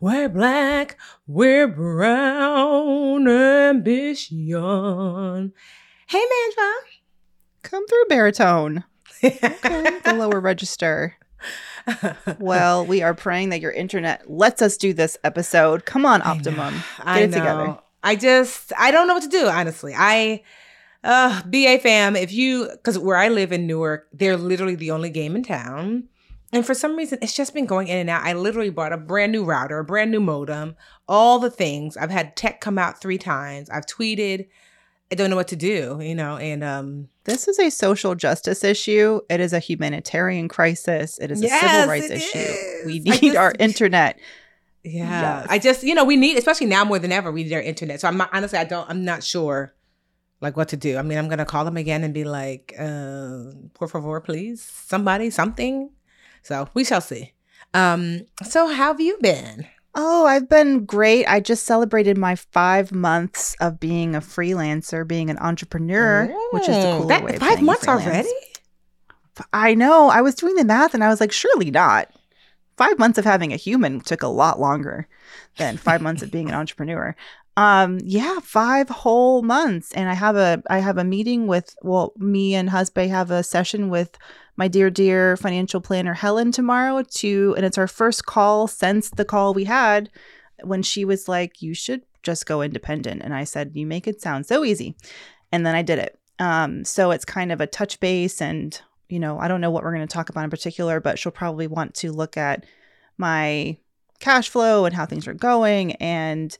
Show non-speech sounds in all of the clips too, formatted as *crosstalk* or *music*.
We're black, we're brown ambition. Hey, Mandra. Come through, baritone. *laughs* Okay, the lower register. Well, we are praying that your internet lets us do this episode. Come on, Optimum. Get I it know. together. I just, I don't know what to do, honestly. I, uh, BA fam, if you, because where I live in Newark, they're literally the only game in town. And for some reason, it's just been going in and out. I literally bought a brand new router, a brand new modem, all the things. I've had tech come out three times. I've tweeted. I don't know what to do, you know, and um This is a social justice issue. It is a humanitarian crisis. It is a Yes, civil rights issue. is. We need just- our internet. Yeah. Yes. I just, you know, we need, especially now more than ever, we need our internet. So I'm not, honestly, I don't, I'm not sure like what to do. I mean, I'm going to call them again and be like, uh, por favor, please, somebody, something. So we shall see. Um, so how have you been? Oh, I've been great. I just celebrated my five months of being a freelancer, being an entrepreneur, which is the cooler that- way of Five months freelance. already? I know. I was doing the math and I was like, surely not. Five months of having a human took a lot longer than five months of being an *laughs* entrepreneur. Um, yeah, five whole months. And I have a I have a meeting with well, me and husband have a session with my dear, dear financial planner Helen tomorrow to and it's our first call since the call we had when she was like, You should just go independent. And I said, You make it sound so easy. And then I did it. Um, so it's kind of a touch base and you know, I don't know what we're going to talk about in particular, but she'll probably want to look at my cash flow and how things are going and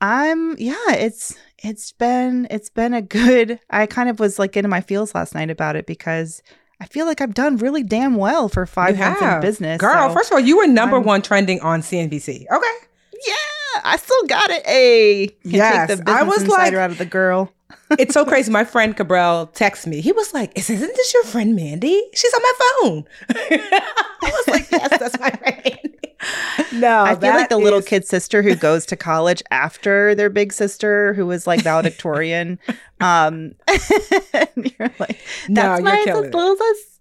I'm yeah, it's it's been it's been a good I kind of was like getting my feels last night about it because I feel like I've done really damn well for 5 You months in business. Girl, so- first of all, you were number I'm- one trending on CNBC. Okay. yeah, I still got it. Hey, Can Yes, take the I was insider like- out of the girl. It's so crazy. My friend Cabral texted me. He was like, "Is isn't this your friend Mandy? She's on my phone." *laughs* I was like, "Yes, that's my friend." No, I feel like the little kid sister who goes to college after their big sister who was like valedictorian. *laughs* um and you're like No, that's you're my little sis.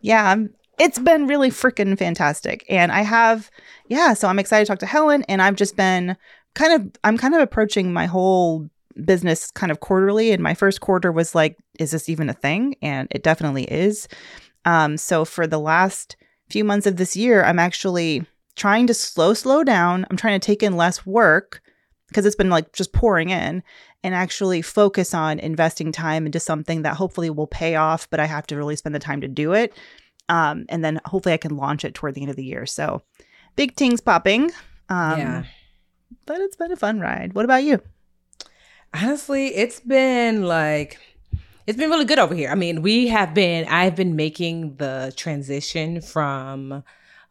Yeah, I'm, it's been really freaking fantastic. And I have yeah, so I'm excited to talk to Helen and I've just been kind of I'm kind of approaching my whole business kind of quarterly and my first quarter was like is this even a thing? And it definitely is. Um so for the last few months of this year, I'm actually trying to slow slow down. I'm trying to take in less work because it's been like just pouring in and actually focus on investing time into something that hopefully will pay off, but I have to really spend the time to do it. Um, and then hopefully I can launch it toward the end of the year. So big things popping. Um, yeah. But it's been a fun ride. What about you? Honestly, it's been like it's been really good over here. I mean, we have been I've been making the transition from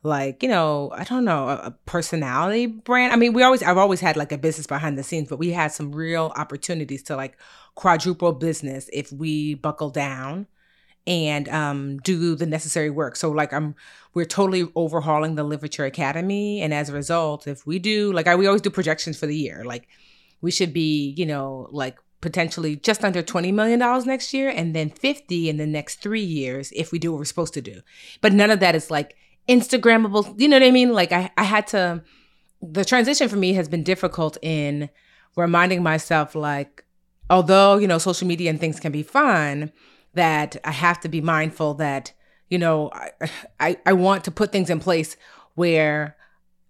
like, you know, I don't know, a, personality brand. I mean, we always I've always had like a business behind the scenes, but we had some real opportunities to like quadruple business if we buckle down and um, do the necessary work. So like I'm we're totally overhauling the Live Richer Academy and as a result, if we do like I we always do projections for the year, like we should be, you know, like potentially just under $20 million next year and then 50 in the next 3 years if we do what we're supposed to do. But none of that is like instagrammable, you know what I mean? Like I I had to the transition for me has been difficult in reminding myself like although you know social media and things can be fun that i have to be mindful that you know i i, I want to put things in place where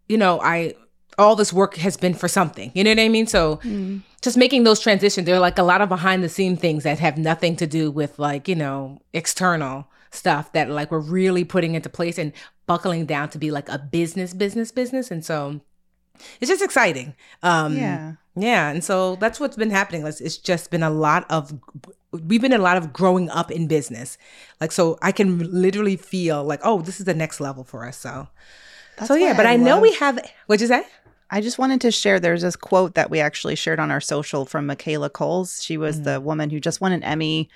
you know i all this work has been for something. You know what i mean? So mm. just making those transitions there are like a lot of behind the scene things that have nothing to do with like you know external stuff that like we're really putting into place and buckling down to be like a business business business. And so it's just exciting. Um yeah. yeah. And so that's what's been happening. It's, it's just been a lot of we've been a lot of growing up in business. Like so i can literally feel like oh this is the next level for us. So that's so yeah but i, I know we have what'd you say I just wanted to share there's this quote that we actually shared on our social from Michaela Coel. She was mm-hmm. the woman who just won an Emmy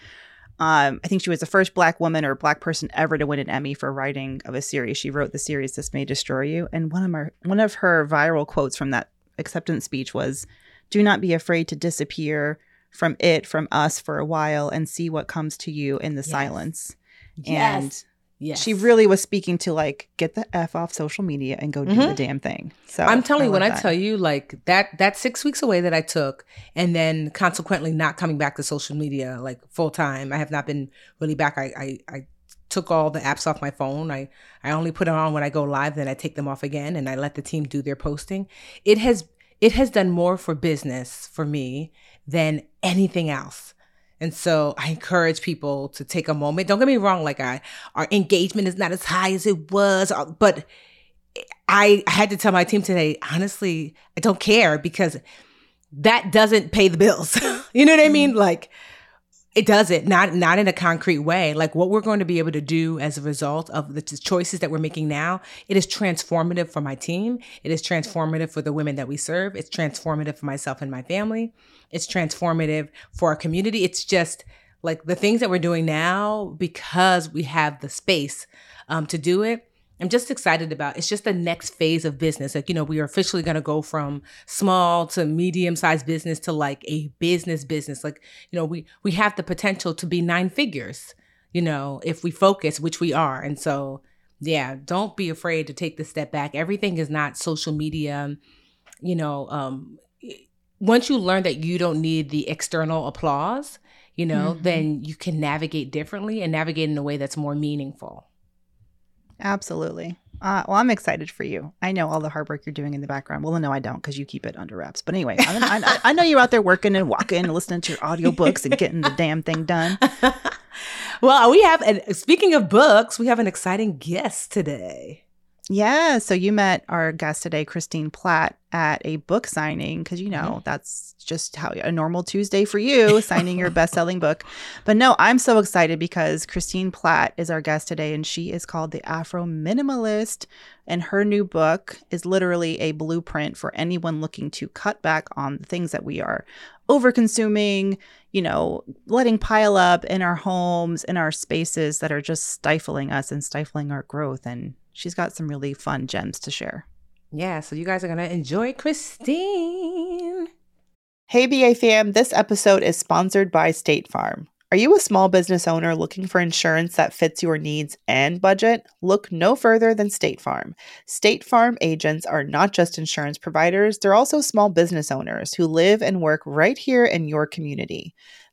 um, I think she was the first black woman or black person ever to win an Emmy for writing of a series. She wrote the series "This May Destroy You," and one of her one of her viral quotes from that acceptance speech was, "Do not be afraid to disappear from it, from us, for a while, and see what comes to you in the yes. silence." Yes. And Yes. She really was speaking to like get the f off social media and go do mm-hmm. the damn thing. So I'm telling you when that. I tell you like that that 6 weeks away that I took and then consequently not coming back to social media like full time. I have not been really back. I I, I took all the apps off my phone. I I only put them on when I go live then I take them off again and I let the team do their posting. It has it has done more for business for me than anything else and so I encourage people to take a moment. Don't get me wrong, like I, our engagement is not as high as it was, uh, but I had to tell my team today, honestly, I don't care because that doesn't pay the bills. *laughs* you know what I mean? Mm-hmm. Like it does it not not in a concrete way. Like what we're going to be able to do as a result of the choices that we're making now it is transformative for my team. It is transformative for the women that we serve. It's transformative for myself and my family. It's transformative for our community. It's just like the things that we're doing now because we have the space um, to do it I'm just excited about. It's just the next phase of business. Like, you know, we are officially going to go from small to medium sized business to like a business business. Like, you know, we we have the potential to be nine figures, you know, if we focus, which we are. And so, yeah, don't be afraid to take the step back. Everything is not social media, you know, um once you learn that you don't need the external applause, you know, mm-hmm. then you can navigate differently and navigate in a way that's more meaningful. Absolutely. Uh, well, I'm excited for you. I know all the hard work you're doing in the background. Well, no, I don't because you keep it under wraps. But anyway, I, I, I, know you're out there working and walking and listening to your audiobooks and getting the damn thing done. *laughs* well, we have, and speaking of books, we have an exciting guest today. Yeah. So you met our guest today, Christine Platt, at a book signing because you know mm-hmm. that's just how a normal Tuesday for you, signing your *laughs* best selling book. But no, I'm so excited because Christine Platt is our guest today and she is called the Afro Minimalist. And her new book is literally a blueprint for anyone looking to cut back on the things that we are over consuming, you know, letting pile up in our homes, in our spaces that are just stifling us and stifling our growth. And she's got some really fun gems to share. Yeah, so you guys are going to enjoy Christine. Hey, BA fam, this episode is sponsored by State Farm. Are you a small business owner looking for insurance that fits your needs and budget? Look no further than State Farm. State Farm agents are not just insurance providers, they're also small business owners who live and work right here in your community.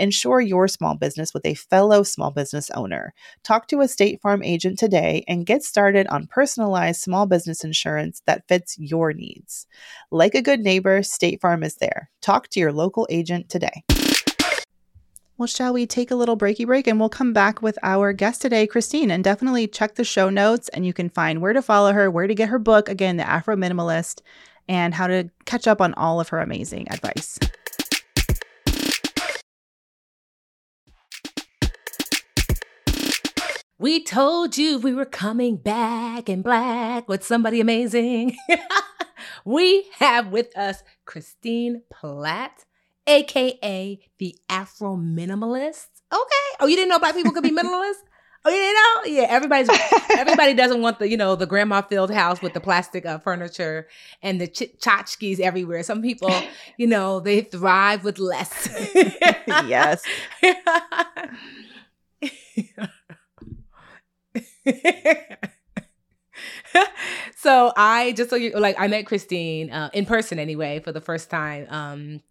Ensure your small business with a fellow small business owner. Talk to a State Farm agent today and get started on personalized small business insurance that fits your needs. Like a good neighbor, State Farm is there. Talk to your local agent today. Well, shall we take a little breaky break and we'll come back with our guest today, Christine, and definitely check the show notes and you can find where to follow her, where to get her book, again, The Afro Minimalist, and how to catch up on all of her amazing advice. We told you we were coming back in black with somebody amazing. *laughs* we have with us Christine Platt, aka the Afro Minimalist. Okay. Oh, you didn't know black people could be minimalists? *laughs* Oh, you know, yeah. Everybody's everybody doesn't want the you know the grandma filled house with the plastic uh, furniture and the ch- tchotchkes everywhere. Some people, you know, they thrive with less. *laughs* yes. So I just so you like I met Christine uh, in person anyway for the first time um,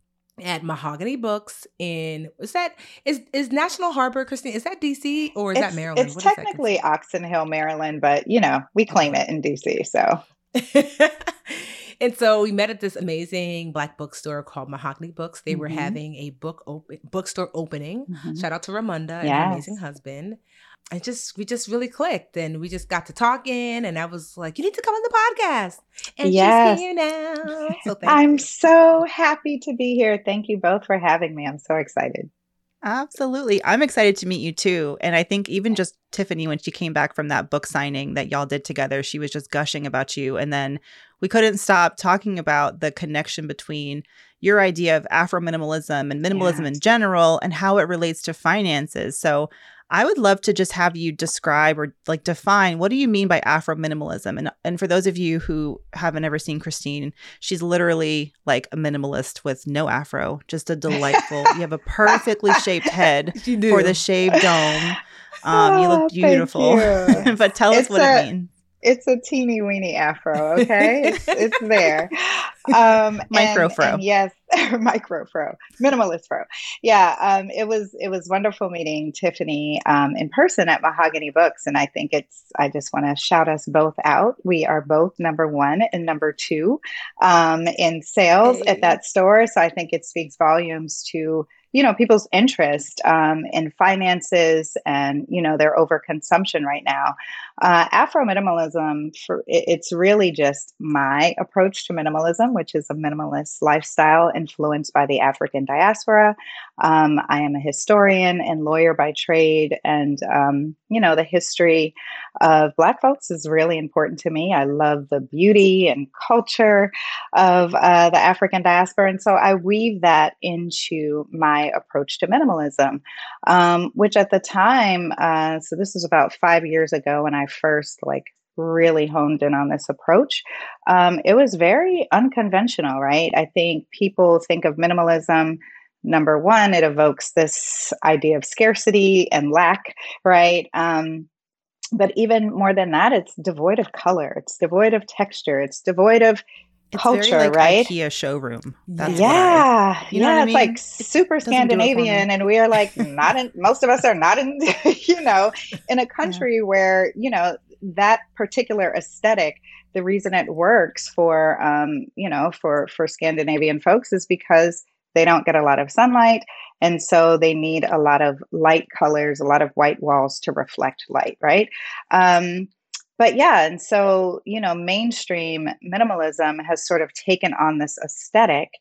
at Mahogany Books in is that is is National Harbor Christine is that DC or is it's, that Maryland? It's what technically Oxon Hill, Maryland, but you know we claim it in DC. So. *laughs* and so we met at this amazing black bookstore called Mahogany Books. They mm-hmm. were having a book open bookstore opening. Mm-hmm. Shout out to Ramunda yes. and her amazing husband. I just we just really clicked and we just got to talking and I was like, you need to come on the podcast. And yes. she's here now. So *laughs* I'm you. so happy to be here. Thank you both for having me. I'm so excited. Absolutely. I'm excited to meet you too. And I think even just Tiffany, when she came back from that book signing that y'all did together, she was just gushing about you. And then we couldn't stop talking about the connection between your idea of Afro minimalism and minimalism yes. in general and how it relates to finances. So I would love to just have you describe or like define what do you mean by Afro minimalism? And and for those of you who haven't ever seen Christine, she's literally like a minimalist with no afro, just a delightful. you have a perfectly shaped head *laughs* for the shaved dome. *laughs* Um, you look ah, beautiful. *laughs* You. but tell it's us what a, it means it's a teeny weeny afro okay? It's, it's there. Um *laughs* micro and, fro. and yes *laughs* micro fro minimalist fro. Yeah um it was it was wonderful meeting tiffany um in person at mahogany books and i think it's i just want to shout us both out. We are both number one and number two um in sales hey. at that store so i think it speaks volumes to you know people's interest um, in finances and you know their overconsumption right now uh, afro minimalism for it's really just my approach to minimalism which is a minimalist lifestyle influenced by the african diaspora. Um, i am a historian and lawyer by trade and um, you know the history of black folks is really important to me. I love the beauty and culture of uh, the african diaspora and so i weave that into my my approach to minimalism, um, which at the time, uh, so this was about five years ago when I first like really honed in on this approach. Um, it was very unconventional, right? I think people think of minimalism. Number one, it evokes this idea of scarcity and lack, right? Um, but even more than that, it's devoid of color, it's devoid of texture, it's devoid of it's culture, very, like, right? IKEA showroom. That's yeah, I, you know yeah. It's mean? like super it Scandinavian, and we are like not in. *laughs* Most of us are not in. *laughs* You know, in a country yeah. where you know that particular aesthetic. The reason it works for um, you know for for Scandinavian folks is because they don't get a lot of sunlight, and so they need a lot of light colors, a lot of white walls to reflect light, right? Um, but yeah, and so, you know, mainstream minimalism has sort of taken on this aesthetic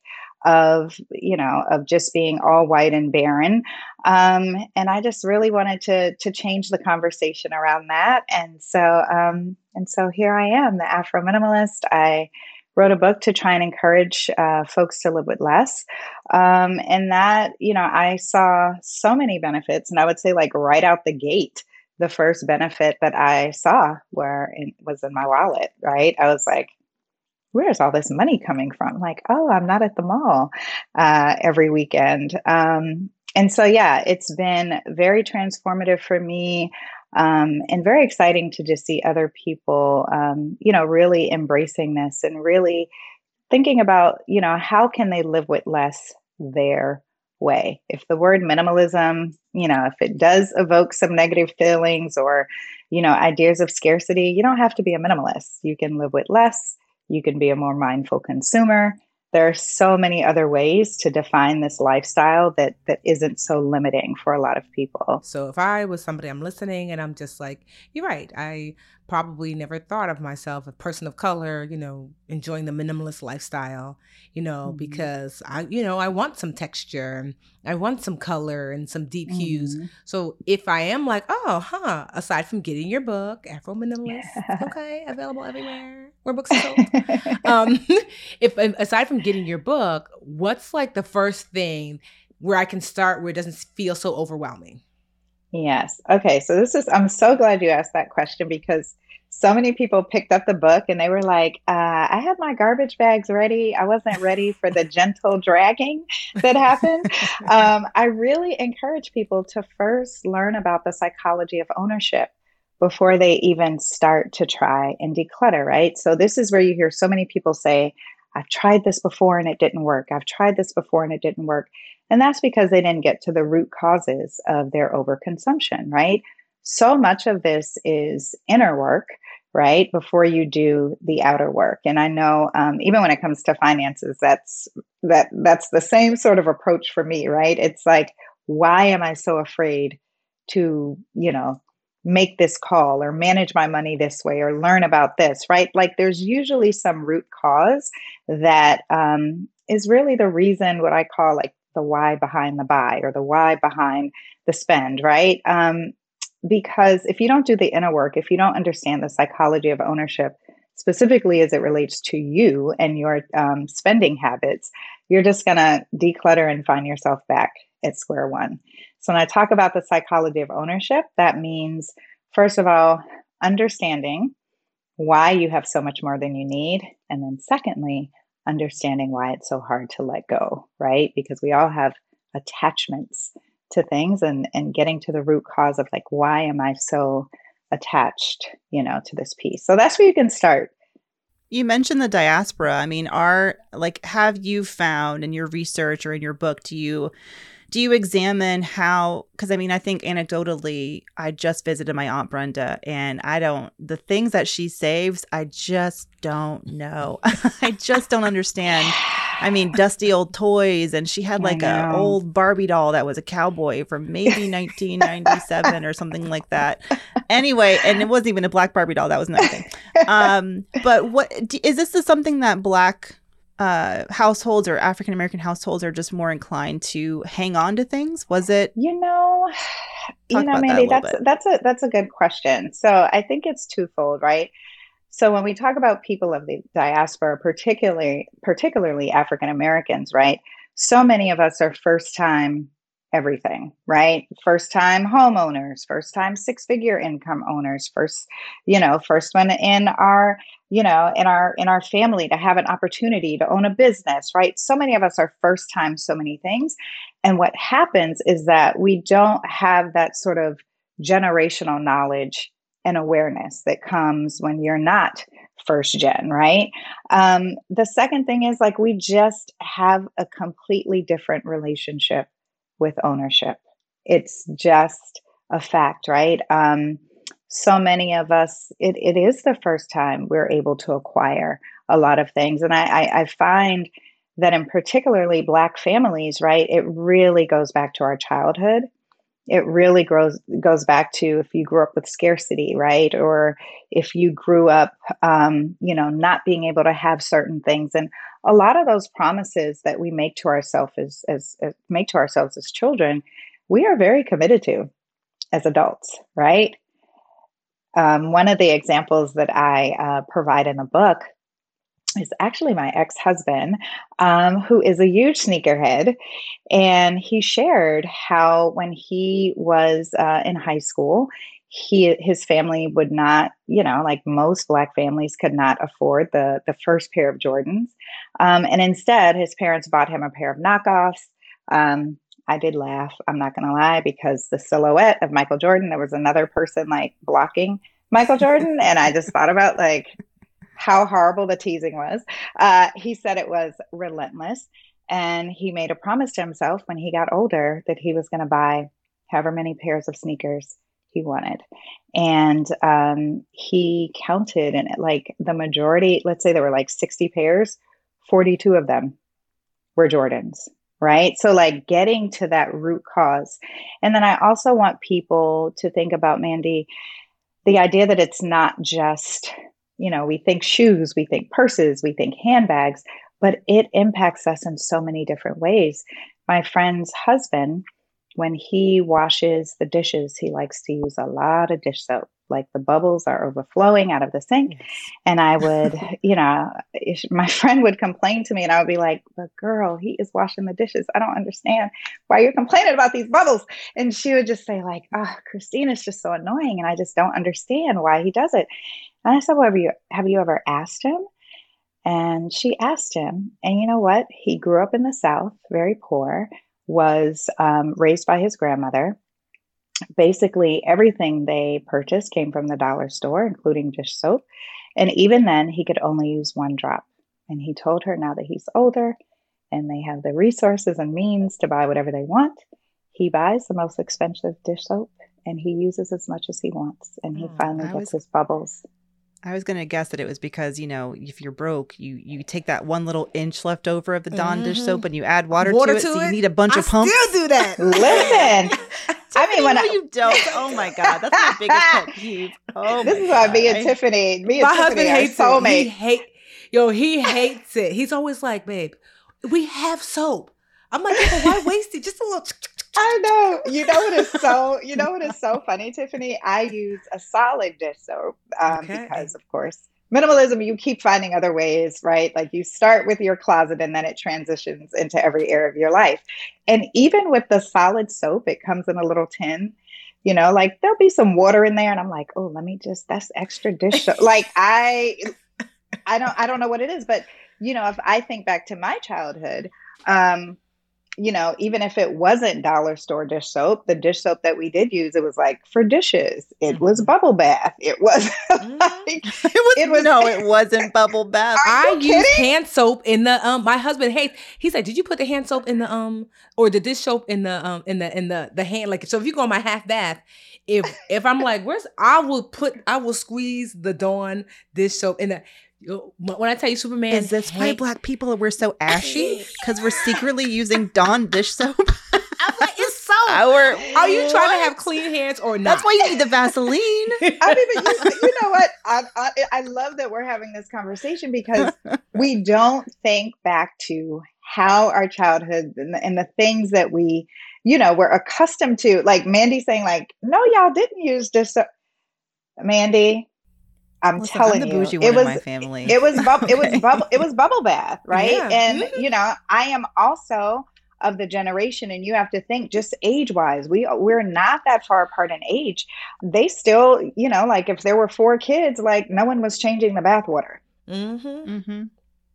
of, you know, of just being all white and barren. Um, and I just really wanted to to change the conversation around that. And so um, and so here I am, the Afro minimalist. I wrote a book to try and encourage uh, folks to live with less. Um, and that, you know, I saw so many benefits, and I would say, like, right out the gate, the first benefit that I saw where it was in my wallet, right? I was like, where's all this money coming from? Like, oh, I'm not at the mall uh, every weekend. Um, and so, yeah, it's been very transformative for me um, and very exciting to just see other people, um, you know, really embracing this and really thinking about, you know, how can they live with less there way. If the word minimalism, you know, if it does evoke some negative feelings or, you know, ideas of scarcity, you don't have to be a minimalist. You can live with less, you can be a more mindful consumer. There are so many other ways to define this lifestyle that that isn't so limiting for a lot of people. So if I was somebody I'm listening and I'm just like, you're right, I probably never thought of myself a person of color, you know, enjoying the minimalist lifestyle, you know, mm-hmm. because I, you know, I want some texture, I want some color and some deep mm-hmm. hues. So if I am like, oh, huh, aside from getting your book, Afro Minimalist, yeah. *laughs* okay, available everywhere where books are sold. um, *laughs* *laughs* if aside from getting your book, what's like the first thing where I can start where it doesn't feel so overwhelming? Yes. Okay. So this is, I'm so glad you asked that question because so many people picked up the book and they were like, uh, I had my garbage bags ready. I wasn't ready for the gentle dragging that happened. *laughs* um, I really encourage people to first learn about the psychology of ownership before they even start to try and declutter, right? So, this is where you hear so many people say, I've tried this before and it didn't work. I've tried this before and it didn't work. And that's because they didn't get to the root causes of their overconsumption, right? So much of this is inner work, right? Before you do the outer work. And I know um, even when it comes to finances, that's that that's the same sort of approach for me, right? It's like, why am I so afraid to, you know, make this call or manage my money this way or learn about this, right? Like there's usually some root cause that um, is really the reason what I call like the why behind the buy or the why behind the spend, right? Um, because if you don't do the inner work, if you don't understand the psychology of ownership, specifically as it relates to you and your um, spending habits, you're just going to declutter and find yourself back at square one. So, when I talk about the psychology of ownership, that means, first of all, understanding why you have so much more than you need. And then, secondly, understanding why it's so hard to let go, right? Because we all have attachments to things and, and getting to the root cause of like, why am I so attached, you know, to this piece? So that's where you can start. You mentioned the diaspora. I mean, are like, have you found in your research or in your book, do you do you examine how because i mean i think anecdotally i just visited my aunt brenda and i don't the things that she saves i just don't know. *laughs* I just don't understand. I mean dusty old toys and she had like a old barbie doll that was a cowboy from maybe *laughs* 1997 or something like that. Anyway and it wasn't even a black barbie doll that was nothing *laughs* um but what is this something that black uh, households or African American households are just more inclined to hang on to things? Was it? You know, *sighs* you know, Mandy, that that's bit. that's a that's a good question. So I think it's twofold, right? So when we talk about people of the diaspora, particularly particularly African Americans, right? So many of us are first time everything, right? First time homeowners, first time six figure income owners, first, you know, first one in our, you know, in our in our family to have an opportunity to own a business, right? So many of us are first time so many things. And what happens is that we don't have that sort of generational knowledge and awareness that comes when you're not first gen, right? Um, the second thing is like we just have a completely different relationship with ownership. It's just a fact, right? Um, so many of us, it, it is the first time we're able to acquire a lot of things. And I, I, I find that in particularly Black families, right, it really goes back to our childhood it really grows goes back to if you grew up with scarcity right or if you grew up um, you know not being able to have certain things and a lot of those promises that we make to ourselves as, as, as make to ourselves as children we are very committed to as adults right um, one of the examples that i uh, provide in the book is actually my ex husband, um, who is a huge sneakerhead. And he shared how when he was uh, in high school, he his family would not you know like most black families could not afford the the first pair of jordans um, and instead his parents bought him a pair of knockoffs um, i did laugh i'm not going to lie because the silhouette of michael jordan there was another person like blocking michael jordan *laughs* and i just thought about like how horrible the teasing was. Uh, he said it was relentless. And he made a promise to himself when he got older that he was going to buy however many pairs of sneakers he wanted. And um, he counted, and like the majority, let's say there were like 60 pairs, 42 of them were Jordans right? So, like getting to that root cause. And then I also want people to think about, Mandy, the idea that it's not just you know, we think shoes, we think purses, we think handbags, but it impacts us in so many different ways. My friend's husband when he washes the dishes, he likes to use a lot of dish soap. Like the bubbles are overflowing out of the sink. Yes. And I would, *laughs* you know, my friend would complain to me, and I would be like, But girl, he is washing the dishes. I don't understand why you're complaining about these bubbles. And she would just say, like, ah, oh, Christina's just so annoying. And I just don't understand why he does it. And I said, Well, have you, have you ever asked him? And she asked him, and you know what? He grew up in the South, very poor, was um, raised by his grandmother. Basically, everything they purchased came from the dollar store, including dish soap. And even then, he could only use one drop. And he told her now that he's older and they have the resources and means to buy whatever they want, he buys the most expensive dish soap and he uses as much as he wants. And he oh, finally gets was, his bubbles. I was gonna guess that it was because you know if you're broke, you you take that one little inch left over of the Dawn mm-hmm. dish soap and you add water, water to, it, to so it. you need a bunch I of pumps. Still do that. *laughs* Listen, *laughs* I mean, when I, you don't, oh my god, that's my biggest pet *laughs* peeve. Oh, this is why me and Tiffany, me and my Tiffany husband hates soulmates. He hate, yo, he hates it. He's always like, babe, we have soap. I'm like, why waste it? Just a little. I know. You know what is so you know what is so funny, Tiffany? I use a solid dish soap um, okay. because, of course, minimalism. You keep finding other ways, right? Like you start with your closet, and then it transitions into every area of your life. And even with the solid soap, it comes in a little tin. You know, like there'll be some water in there, and I'm like, oh, let me just that's extra dish soap. like I, I don't, I don't know what it is, but you know, if I think back to my childhood. Um, you know, even if it wasn't dollar store dish soap, the dish soap that we did use, it was like for dishes. It mm-hmm. was bubble bath. It was *laughs* mm-hmm. like, it was, it was no, *laughs* it wasn't bubble bath. I use hand soap in the um my husband hates he said, Did you put the hand soap in the um or the dish soap in the um in the in the the hand like so if you go on my half bath, if if I'm like, where's I will put I will squeeze the Dawn dish soap in the when I tell you Superman is this why black people we're so ashy because we're secretly using Dawn dish soap. *laughs* I'm like, it's so. Our, are you trying to have clean hands or not? That's why you need the Vaseline. *laughs* I mean, you, you know what? I, I, I love that we're having this conversation because *laughs* we don't think back to how our childhood and the, and the things that we, you know, were accustomed to. Like Mandy saying, like, no, y'all didn't use this. Mandy, I'm Listen, telling I'm you, it was my family. It was bu- it was *laughs* bubble it was bubble bath, right? Yeah. And mm-hmm. you know, I am also of the generation, and you have to think just age wise, we we're not that far apart in age. They still, you know, like if there were four kids, like no one was changing the bathwater. Mm-hmm. Mm-hmm.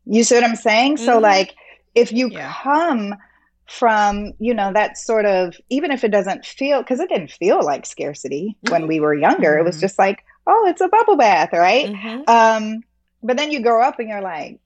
You see what I'm saying? So, mm-hmm. like, if you yeah. come from you know that sort of even if it doesn't feel because it didn't feel like scarcity when mm-hmm. we were younger it was mm-hmm. just like oh, it's a bubble bath, right? Mm-hmm. Um, but then you grow up and you're like,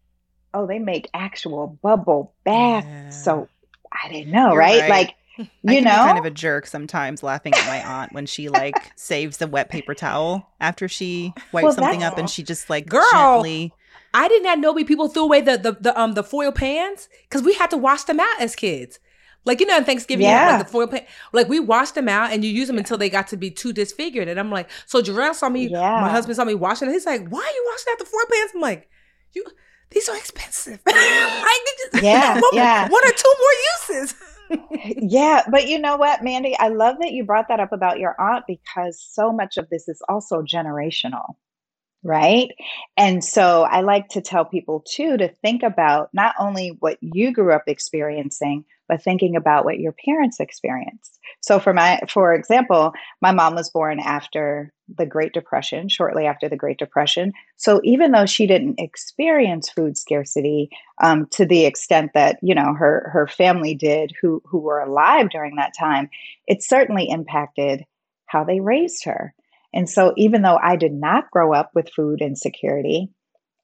oh, they make actual bubble bath yeah. soap. I didn't know, right? right? Like, *laughs* you know, kind of a jerk sometimes laughing at my aunt when she like *laughs* saves the wet paper towel after she wipes well, something up and she just like girl. Gently... I did not know we people threw away the the, the um the foil pans because we had to wash them out as kids. Like you know, on Thanksgiving, yeah. like the foil pan, like we washed them out and you use them until they got to be too disfigured. And I'm like, so Jarrell saw me, yeah. my husband saw me washing it. He's like, why are you washing out the foil pans? I'm like, you, these are expensive. *laughs* like, just, yeah, *laughs* one, yeah. one or two more uses. *laughs* yeah, but you know what, Mandy? I love that you brought that up about your aunt because so much of this is also generational right? And so I like to tell people too to think about not only what you grew up experiencing, but thinking about what your parents experienced. So for my for example, my mom was born after the Great Depression, shortly after the Great Depression. So even though she didn't experience food scarcity um, to the extent that you know her her family did, who who were alive during that time, it certainly impacted how they raised her. And so, even though I did not grow up with food insecurity,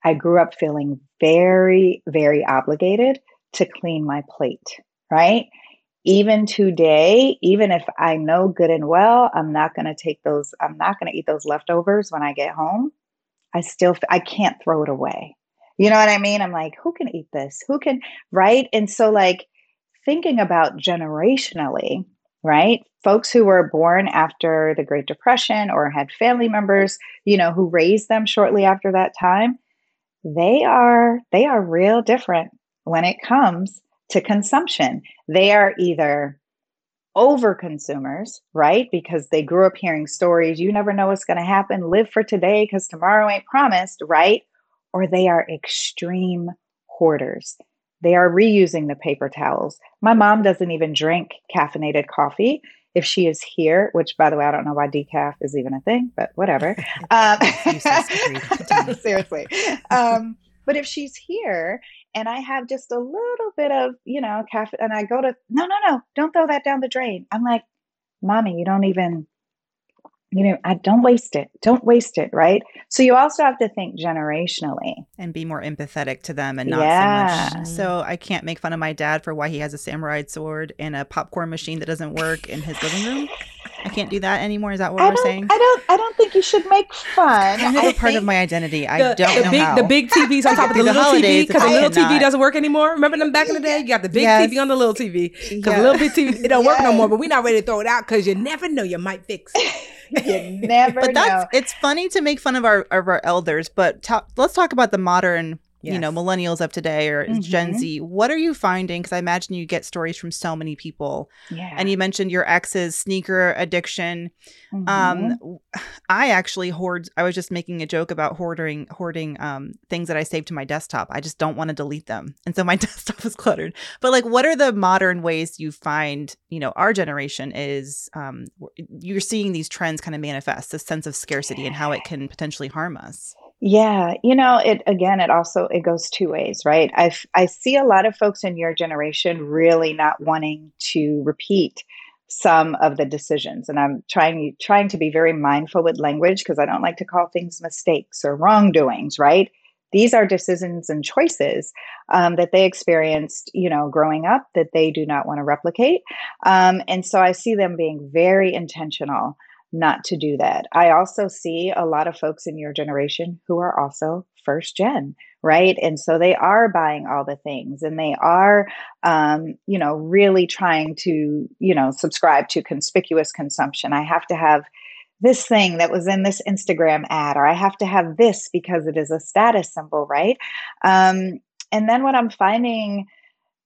I grew up feeling very, very obligated to clean my plate, right? Even today, even if I know good and well, I'm not going to take those, I'm not going to eat those leftovers when I get home. I still, I can't throw it away. You know what I mean? I'm like, who can eat this? Who can, right? And so, like, thinking about generationally, right? Folks who were born after the Great Depression or had family members, you know, who raised them shortly after that time, they are they are real different when it comes to consumption. They are either over consumers, right? Because they grew up hearing stories, you never know what's going to happen, live for today because tomorrow ain't promised, right? Or they are extreme hoarders. They are reusing the paper towels. My mom doesn't even drink caffeinated coffee. If she is here, which by the way, I don't know why decaf is even a thing, but whatever. *laughs* Um, *laughs* seriously. Um, but if she's here and I have just a little bit of, you know, caffeine, and I go to, no, no, no, don't throw that down the drain. I'm like, mommy, you don't even, you know, I don't waste it. Don't waste it, right? So you also have to think generationally and be more empathetic to them and not yeah. so much. So I can't make fun of my dad for why he has a samurai sword and a popcorn machine that doesn't work in his living room. I can't do that anymore. Is that what I we're saying? I don't. I don't think you should make fun. Kind of a part of my identity. I don't the know big, how. The big TVs on top of the, little TV because the little TV doesn't work anymore. Remember them back in the day? You got the big yes. TV on the little TV because yeah. the little big TV it don't yes. work no more. But we're not ready to throw it out because you never know. You might fix it. *laughs* you *laughs* never but that's know. it's funny to make fun of our of our elders but let's talk about the modern yes. you know millennials of today or mm-hmm. gen z what are you finding because i imagine you get stories from so many people yeah. and you mentioned your ex's sneaker addiction um, mm-hmm. um *sighs* i actually hoard i was just making a joke about hoarding hoarding um things that i saved to my desktop i just don't want to delete them and so my *laughs* desktop is cluttered but like what are the modern ways you find you know our generation is um you're seeing these trends kind of manifest this sense of scarcity and how it can potentially harm us yeah, you know, it again, it also it goes two ways, right? I I see a lot of folks in your generation really not wanting to repeat some of the decisions, and I'm trying trying to be very mindful with language because I don't like to call things mistakes or wrongdoings, right? These are decisions and choices um, that they experienced, you know, growing up that they do not want to replicate, um, and so I see them being very intentional not to do that. I also see a lot of folks in your generation who are also first gen, right? And so they are buying all the things and they are, um, you know, really trying to, you know, subscribe to conspicuous consumption. I have to have this thing that was in this Instagram ad, or I have to have this because it is a status symbol, right? Um, and then what I'm finding,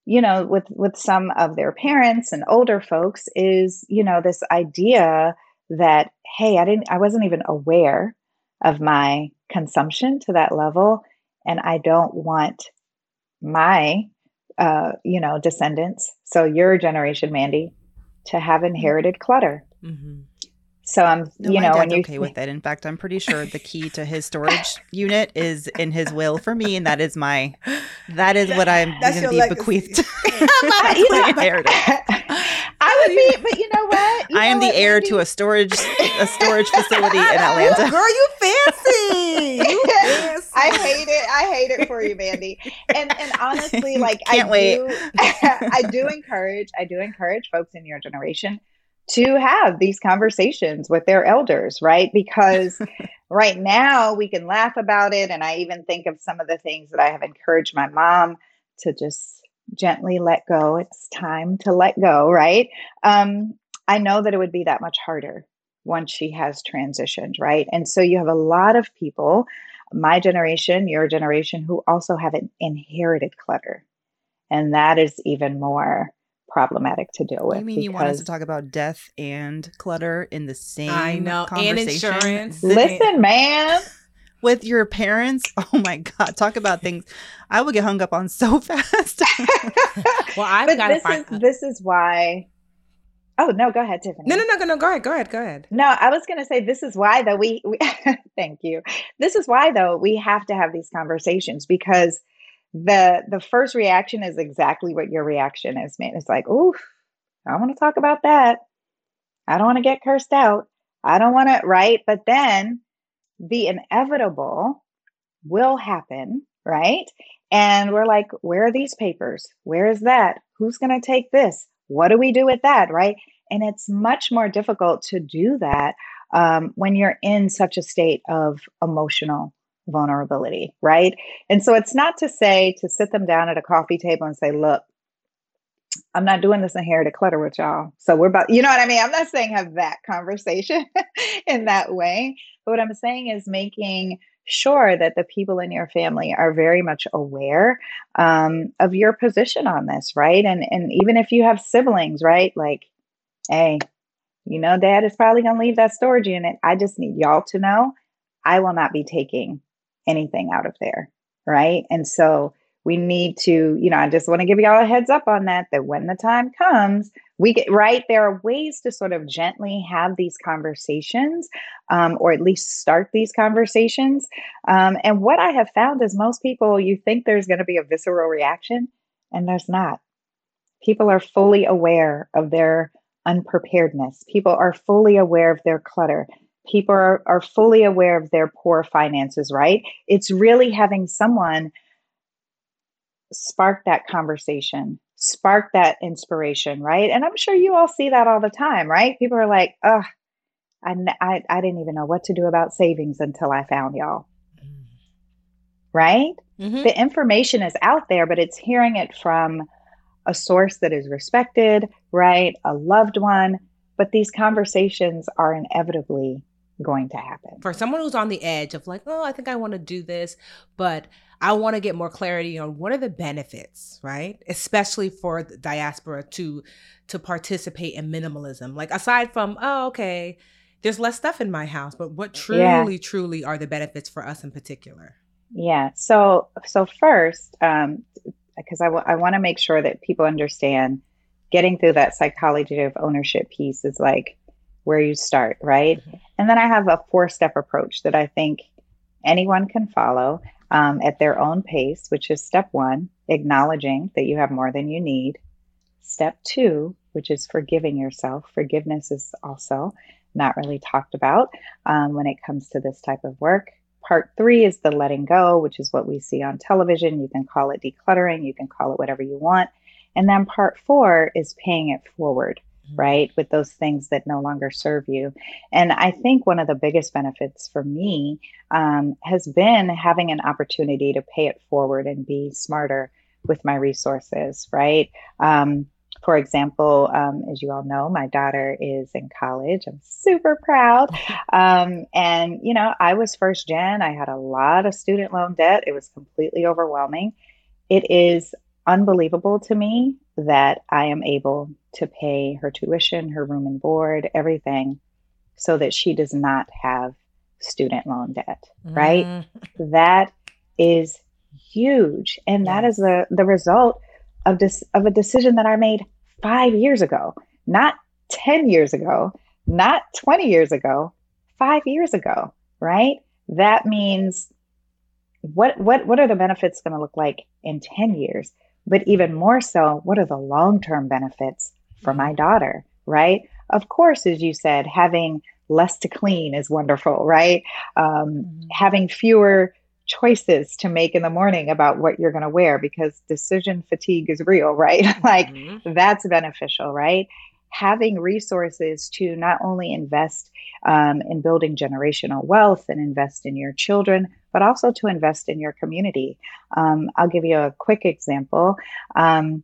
you know, with with some of their parents and older folks is, you know, this idea that hey i didn't i wasn't even aware of my consumption to that level and i don't want my uh, you know descendants so your generation mandy to have mm-hmm. inherited clutter mm-hmm. So I'm, no, you know, when you okay with it. In fact, I'm pretty sure the key to his storage *laughs* unit is in his will for me, and that is my, that is what I'm going to be legacy. bequeathed. *laughs* *laughs* I would be, but you know what? You I am the heir to a storage a *laughs* storage facility in Atlanta. Girl, you fancy. you *laughs* fancy. I hate it. I hate it for you, Mandy. And and *laughs* honestly, like Can't I wait. do, I do encourage, I do encourage folks in your generation to have these conversations with their elders, right? Because right now we can laugh about it. And I even think of some of the things that I have encouraged my mom to just gently let go. It's time to let go, right? Um, I know that it would be that much harder once she has transitioned, right? And so you have a lot of people, my generation, your generation, who also have an inherited clutter. And that is even more problematic to deal with. You mean you want us to talk about death and clutter in the same I know, and insurance. Listen, man. *laughs* With your parents, *laughs* oh my god, talk about things I would get hung up on so *laughs* fast. well, I've got to find. Is, this is why. Oh no, go ahead, Tiffany. No, no, no, no, go ahead, go ahead, go ahead. No, I was going to say this is why though we, we *laughs* thank you. This is why though we have to have these conversations because the the first reaction is exactly what your reaction is, man. It's like, oof, I want to talk about that. I don't want to get cursed out. I don't want to, right? But then the inevitable will happen, right? And we're like, where are these papers? Where is that? Who's going to take this? What do we do with that, right? And it's much more difficult to do that um, when you're in such a state of emotional vulnerability, right? And so it's not to say to sit them down at a coffee table and say, look, I'm not doing this in here to clutter with y'all. So we're about, you know what I mean? I'm not saying have that conversation *laughs* in that way. But what I'm saying is making sure that the people in your family are very much aware um, of your position on this, right? And and even if you have siblings, right? Like hey, you know, dad is probably going to leave that storage unit. I just need y'all to know I will not be taking anything out of there. Right. And so we need to, you know, I just want to give y'all a heads up on that, that when the time comes, we get right. There are ways to sort of gently have these conversations, um, or at least start these conversations. Um, and what I have found is most people, you think there's going to be a visceral reaction, and there's not. People are fully aware of their unpreparedness. People are fully aware of their clutter. People are, are fully aware of their poor finances, right? It's really having someone spark that conversation, spark that inspiration, right? And I'm sure you all see that all the time, right? People are like, oh, I, I, I didn't even know what to do about savings until I found y'all. Mm. Right? Mm-hmm. The information is out there, but it's hearing it from a source that is respected, right? A loved one. But these conversations are inevitably going to happen. For someone who's on the edge of like, oh, I think I want to do this, but I want to get more clarity on what are the benefits, right? Especially for the diaspora to to participate in minimalism. Like aside from, oh, okay, there's less stuff in my house, but what truly, yeah. truly are the benefits for us in particular? Yeah. So, so first, um, because I, w- I want to make sure that people understand getting through that psychology of ownership piece is like where you start, right? Mm-hmm. And then I have a four step approach that I think anyone can follow um, at their own pace, which is step one, acknowledging that you have more than you need. Step two, which is forgiving yourself. Forgiveness is also not really talked about um, when it comes to this type of work. Part three is the letting go, which is what we see on television. You can call it decluttering, you can call it whatever you want. And then part four is paying it forward. Right? With those things that no longer serve you. And I think one of the biggest benefits for me um, has been having an opportunity to pay it forward and be smarter with my resources, right? Um, for example, um, as you all know, my daughter is in college. I'm super proud. *laughs* Um, and, you know, I was first gen. I had a lot of student loan debt. It was completely overwhelming. It is unbelievable to me that I am able to pay her tuition, her room and board, everything, so that she does not have student loan debt, right? Mm. *laughs* That is huge. And that is the, the result of this of a decision that I made five years ago, not 10 years ago, not 20 years ago, five years ago, right? That means what what what are the benefits going to look like in 10 years? But even more so, what are the long-term benefits for my daughter, right? Of course, as you said, having less to clean is wonderful, right? Um, mm-hmm. Having fewer choices to make in the morning about what you're going to wear because decision fatigue is real, *laughs* right? like mm-hmm. that's beneficial, right? Having resources to not only invest um, in building generational wealth and invest in your children, but also to invest in your community. Um, I'll give you a quick example. Um,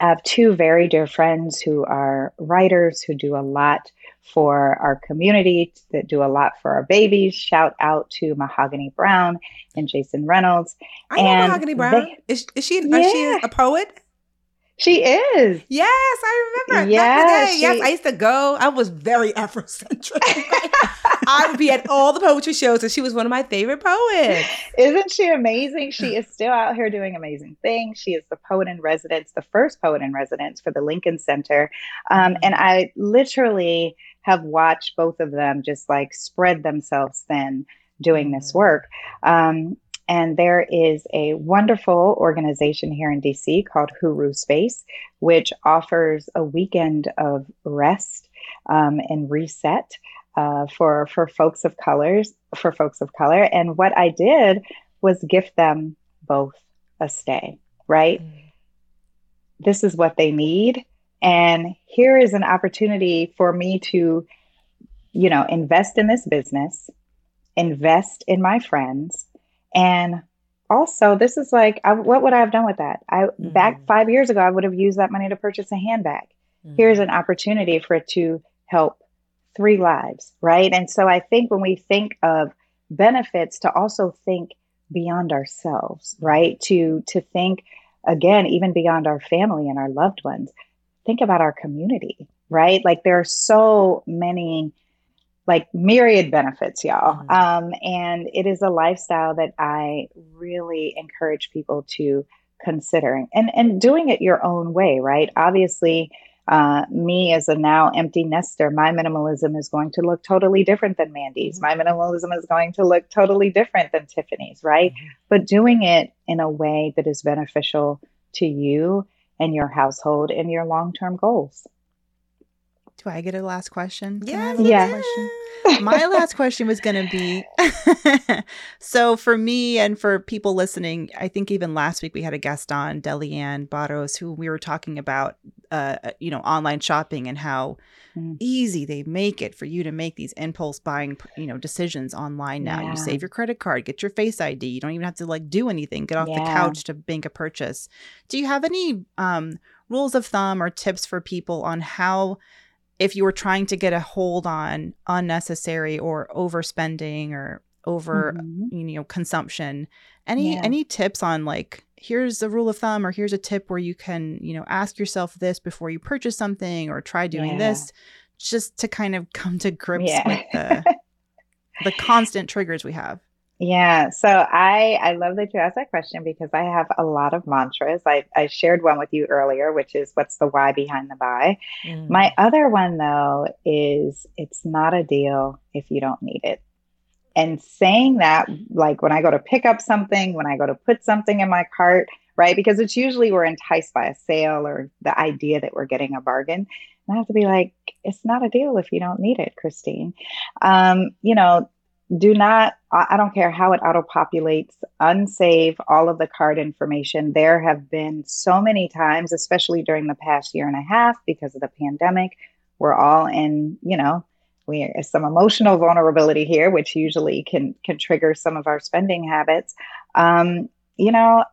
I have two very dear friends who are writers who do a lot for our community, that do a lot for our babies. Shout out to Mahogany Browne and Jason Reynolds. I know and Mahogany Browne. They, is, is she yeah. is she a poet? She is. Yes, I remember. Yes, she, yes, I used to go. I was very *laughs* Afrocentric. *laughs* I would be at all the poetry shows, and she was one of my favorite poets. Isn't she amazing? She is still out here doing amazing things. She is the poet in residence, the first poet in residence for the Lincoln Center. Um, and I literally have watched both of them just like spread themselves thin doing this mm. work. Um, and there is a wonderful organization here in DC called Huru Space, which offers a weekend of rest um, and reset uh, for for folks of colors for folks of color. And what I did was gift them both a stay. Right. Mm. This is what they need, and here is an opportunity for me to, you know, invest in this business, invest in my friends and also, this is like, I, what would I have done with that? I mm-hmm. back five years ago, I would have used that money to purchase a handbag. Mm-hmm. Here's an opportunity for it to help three lives, right? And so I think when we think of benefits, to also think beyond ourselves, right? To to think again, even beyond our family and our loved ones. Think about our community, right? Like there are so many like myriad benefits, y'all. Mm-hmm. Um, and it is a lifestyle that I really encourage people to consider and and doing it your own way, right? Obviously, uh, me as a now empty nester, my minimalism is going to look totally different than Mandi's. Mm-hmm. My minimalism is going to look totally different than Tiffany's, right? Mm-hmm. But doing it in a way that is beneficial to you and your household and your long term goals. Do I get a last question? Yeah. Yeah. Question? My last question was going to be *laughs* so for me and for people listening, I think even last week we had a guest on, Delyanne Barros, who we were talking about, uh, uh, you know, online shopping and how mm. easy they make it for you to make these impulse buying, you know, decisions online now. Yeah. You save your credit card, get your face ID. You don't even have to like do anything. Get off yeah. the couch to make a purchase. Do you have any um, rules of thumb or tips for people on how if you were trying to get a hold on unnecessary or overspending or over mm-hmm. you know consumption any yeah. any tips on like here's a rule of thumb or here's a tip where you can you know ask yourself this before you purchase something or try doing yeah. this just to kind of come to grips yeah. with the the constant triggers we have yeah, so I I love that you asked that question because I have a lot of mantras. I, I shared one with you earlier, which is what's the why behind the buy. Mm. My other one though is it's not a deal if you don't need it. And saying that, like when I go to pick up something, when I go to put something in my cart, right? Because it's usually we're enticed by a sale or the idea that we're getting a bargain. And I have to be like, it's not a deal if you don't need it, Christine. Um, you know, do not i don't care how it auto populates unsave all of the card information. There have been so many times especially during the past year and a half because of the pandemic we're all in you know we some emotional vulnerability here which usually can can trigger some of our spending habits. Um, you know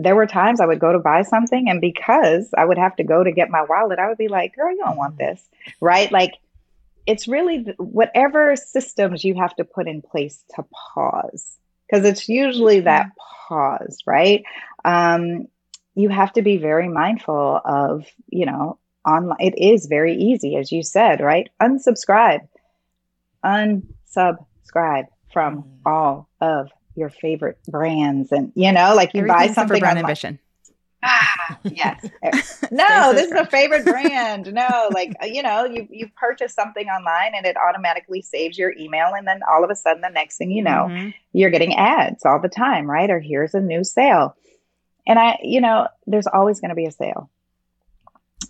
there were times i would go to buy something and because i would have to go to get my wallet i would be like girl you don't want this right? Like it's really whatever systems you have to put in place to pause because it's usually that mm-hmm. pause right um, you have to be very mindful of you know online it is very easy as you said right unsubscribe unsubscribe from mm. all of your favorite brands and you know like you buy something Brown Ambition ah, yes. *laughs* No, this is a favorite *laughs* brand. No, like uh, you know, you you purchase something online and it automatically saves your email, and then all of a sudden, the next thing you know, mm-hmm. you're getting ads all the time, right? Or here's a new sale, and I, you know, there's always going to be a sale.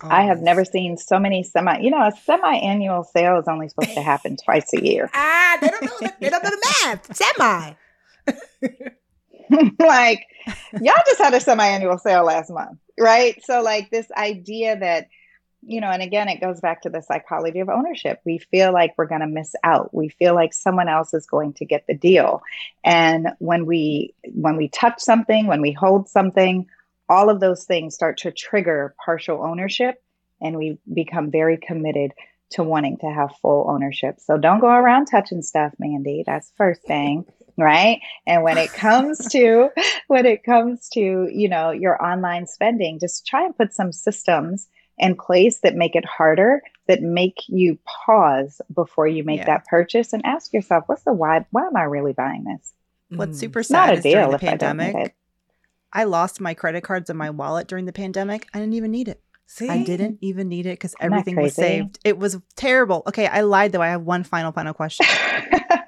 I have never seen so many semi. You know, a semi-annual sale is only supposed to happen *laughs* twice a year. Ah, they don't know. The, they don't know the math. Semi. like y'all just had a semi-annual sale last month right? So like this idea that you know and again it goes back to the psychology of ownership. We feel like we're going to miss out. We feel like someone else is going to get the deal. And when we when we touch something when we hold something all of those things start to trigger partial ownership and we become very committed to wanting to have full ownership. So don't go around touching stuff mandi. That's first thing right and when it *laughs* comes to when it comes to you know your online spending just try and put some systems in place that make it harder that make you pause before you make yeah. that purchase and ask yourself what's the why why am i really buying this what's mm. super sad Not a deal the pandemic I, I lost my credit cards and my wallet during the pandemic i didn't even need it See? I didn't even need it because everything was saved. It was terrible. Okay, I lied though. I have one final, final question. *laughs*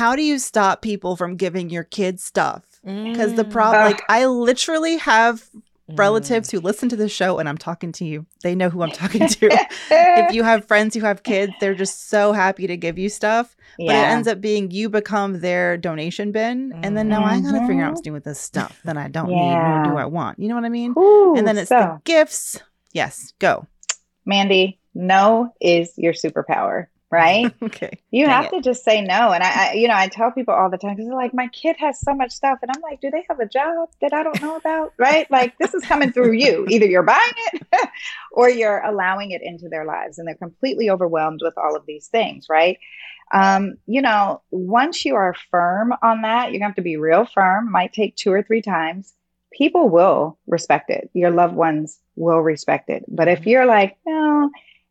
How do you stop people from giving your kids stuff? Because mm. the problem, like, I literally have relatives mm. who listen to the show and I'm talking to you. They know who I'm talking to. *laughs* if you have friends who have kids, they're just so happy to give you stuff. Yeah. But it ends up being you become their donation bin. And then now mm-hmm. I gotta figure out what to do with this stuff that I don't yeah. need nor do I want. You know what I mean? Ooh, and then it's so. the gifts Yes, go. Mandi, no is your superpower, right? *laughs* okay. You Dang have it. to just say no. And I, I, you know, I tell people all the time because they're like, my kid has so much stuff. And I'm like, do they have a job that I don't know about? *laughs* right? Like, this is coming through you. Either you're buying it *laughs* or you're allowing it into their lives. And they're completely overwhelmed with all of these things, right? Um, you know, once you are firm on that, you're going to have to be real firm. Might take two or three times people will respect it. Your loved ones will respect it. But if mm-hmm. you're like, no,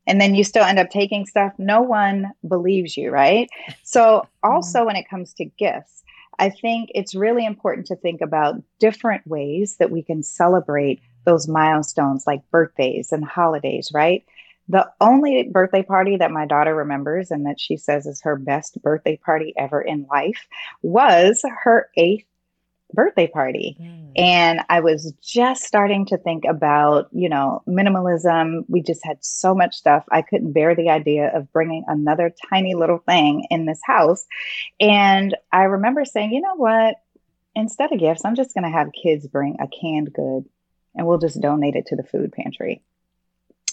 and then you still end up taking stuff, no one believes you, right? So, *laughs* also when it comes to gifts, I think it's really important to think about different ways that we can celebrate those milestones like birthdays and holidays, right? The only birthday party that my daughter remembers and that she says is her best birthday party ever in life was her eighth birthday party. Mm. And I was just starting to think about, you know, minimalism. We just had so much stuff. I couldn't bear the idea of bringing another tiny little thing in this house. And I remember saying, you know what? Instead of gifts, I'm just going to have kids bring a canned good and we'll just donate it to the food pantry.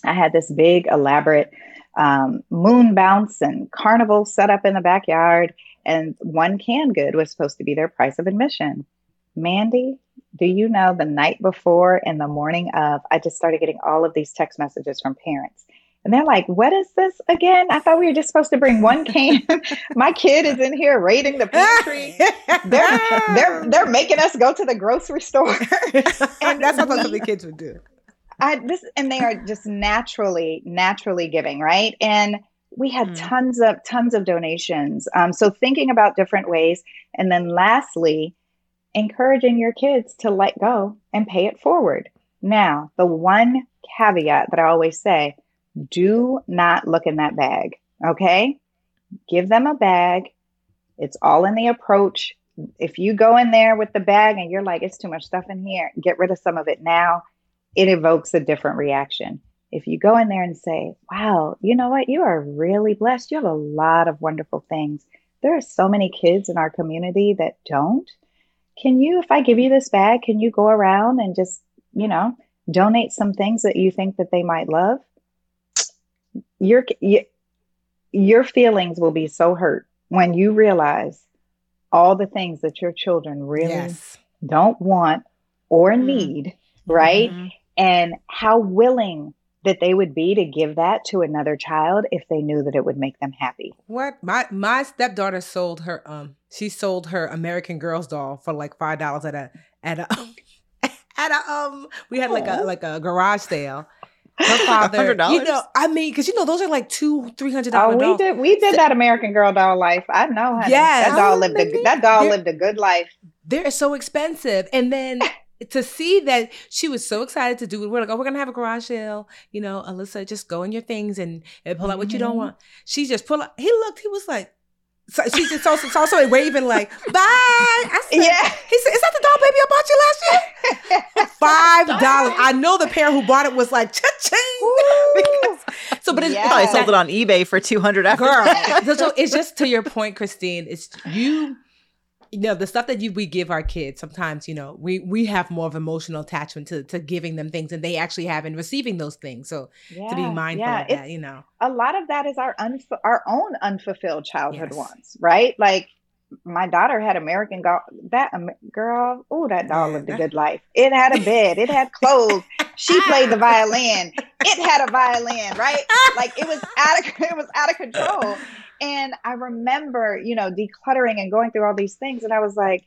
I had this big, elaborate um, moon bounce and carnival set up in the backyard, and one canned good was supposed to be their price of admission. Mandi, do you know the night before and the morning of, I just started getting all of these text messages from parents. And they're like, what is this again? I thought we were just supposed to bring one can. *laughs* My kid is in here raiding the pantry. *laughs* they're, they're, they're making us go to the grocery store. *laughs* and that's what the kids would do. I, this, and they are just naturally, naturally giving, right? And we had mm. tons of, tons of donations. Um, so thinking about different ways. And then lastly, encouraging your kids to let go and pay it forward. Now, the one caveat that I always say do not look in that bag, okay? Give them a bag. It's all in the approach. If you go in there with the bag and you're like, it's too much stuff in here, get rid of some of it now, it evokes a different reaction. If you go in there and say, wow, you know what? You are really blessed. You have a lot of wonderful things. There are so many kids in our community that don't can you, if I give you this bag, can you go around and just, you know, donate some things that you think that they might love? Your, your feelings will be so hurt when you realize all the things that your children really yes. don't want or mm-hmm. need, right? Mm-hmm. And how willing that they would be to give that to another child if they knew that it would make them happy. What my my stepdaughter sold her um she sold her American Girls doll for like five dollars at a at a *laughs* at a um we had like a like a garage sale. *laughs* Her father, $100? you know, I mean, because you know those are like two, three hundred dollars. Oh, we did, we did that American Girl doll life. I know, honey. Yes, that doll lived a that doll lived a good life. They're so expensive, and then *laughs* to see that she was so excited to do it. We're like, oh, we're gonna have a garage sale. You know, Alyssa, just go in your things and, and pull out what you don't mm-hmm. want. She just pull out. He looked. He was like. So she just also saw somebody waving like bye. I said, yeah. He said, "Is that the doll baby I bought you last year?" *laughs* Five dollars. I know the parent who bought it was like cha-ching. *laughs* so, but it's yes. probably sold it on eBay for two hundred. Girl, so it's just to your point, Christine. It's you you know the stuff that you, we give our kids sometimes you know we we have more of emotional attachment to to giving them things and they actually have in receiving those things so yeah, to be mindful yeah. of that you know a lot of that is our unf- our own unfulfilled childhood yes. wants right like my daughter had American girl that um, girl oh that doll lived a good life it had a bed it had clothes she *laughs* played the violin it had a violin right like it was out of *laughs* it was out of control and I remember, you know, decluttering and going through all these things. And I was like,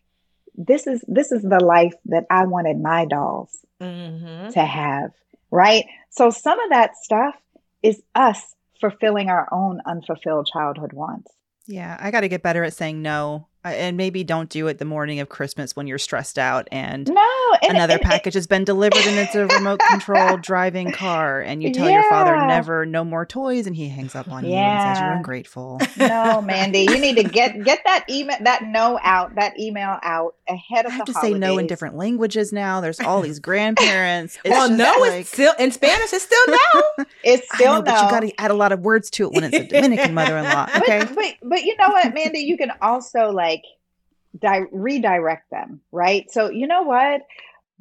this is this is the life that I wanted my dolls mm-hmm. to have. Right. So some of that stuff is us fulfilling our own unfulfilled childhood wants. Yeah, I got to get better at saying no and maybe don't do it the morning of Christmas when you're stressed out and no, and, another and, package and, has been delivered and it's a remote *laughs* control driving car and you tell yeah. your father never no more toys and he hangs up on yeah. you and says you're ungrateful. *laughs* No, Mandi, you need to get get that email that no out that email out ahead of I have to holidays. say no in different languages now. There's *laughs* all these grandparents. It's well, no, like, it's still in Spanish. It's still no. it's still know, no. But you got to add a lot of words to it when it's a Dominican mother-in-law. Okay, but, but but you know what, Mandi, you can also like di- redirect them, right? So, you know what?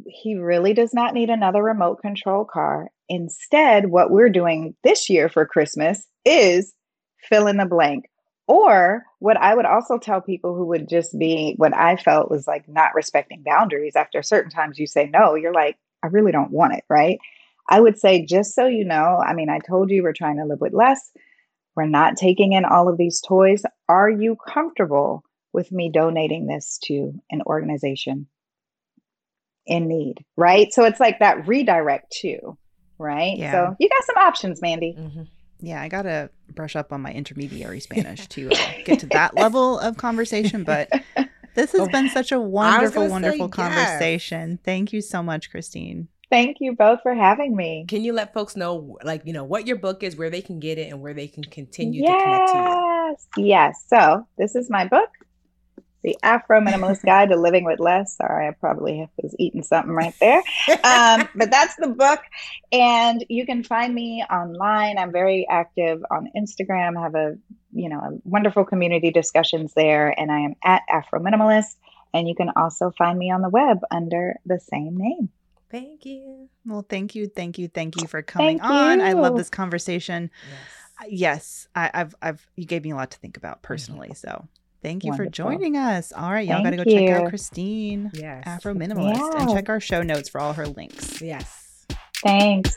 He really does not need another remote control car. Instead, what we're doing this year for Christmas is fill in the blank. Or what I would also tell people who would just be what I felt was like not respecting boundaries. After certain times you say no, you're like, I really don't want it, right? I would say, just so you know, I mean, I told you we're trying to live with less. We're not taking in all of these toys. Are you comfortable with me donating this to an organization in need, right? So it's like that redirect too, right? Yeah. So you got some options, Mandi. Mm-hmm. Yeah, I gotta brush up on my intermediary *laughs* Spanish to uh, get to that level of conversation. But *laughs* this has been such a wonderful, wonderful conversation. Yes. Thank you so much, Christine. Thank you both for having me. Can you let folks know, like, you know, what your book is, where they can get it, and where they can continue yes. to connect to you? Yes. So, this is my book, The Afrominimalist *laughs* Guide to Living with Less. Sorry, I probably was eating something right there. Um, *laughs* but that's the book. And you can find me online. I'm very active on Instagram, I have a, you know, a wonderful community discussions there. And I am at Afrominimalist. And you can also find me on the web under the same name. Thank you. Well, thank you, thank you, thank you for coming thank on. You. I love this conversation. Yes, yes I, have I've you gave me a lot to think about personally. *laughs* So thank you Wonderful. for joining us. All right, y'all got to go you. check out Christine, yes, Afrominimalist, and check our show notes for all her links. Yes. Thanks.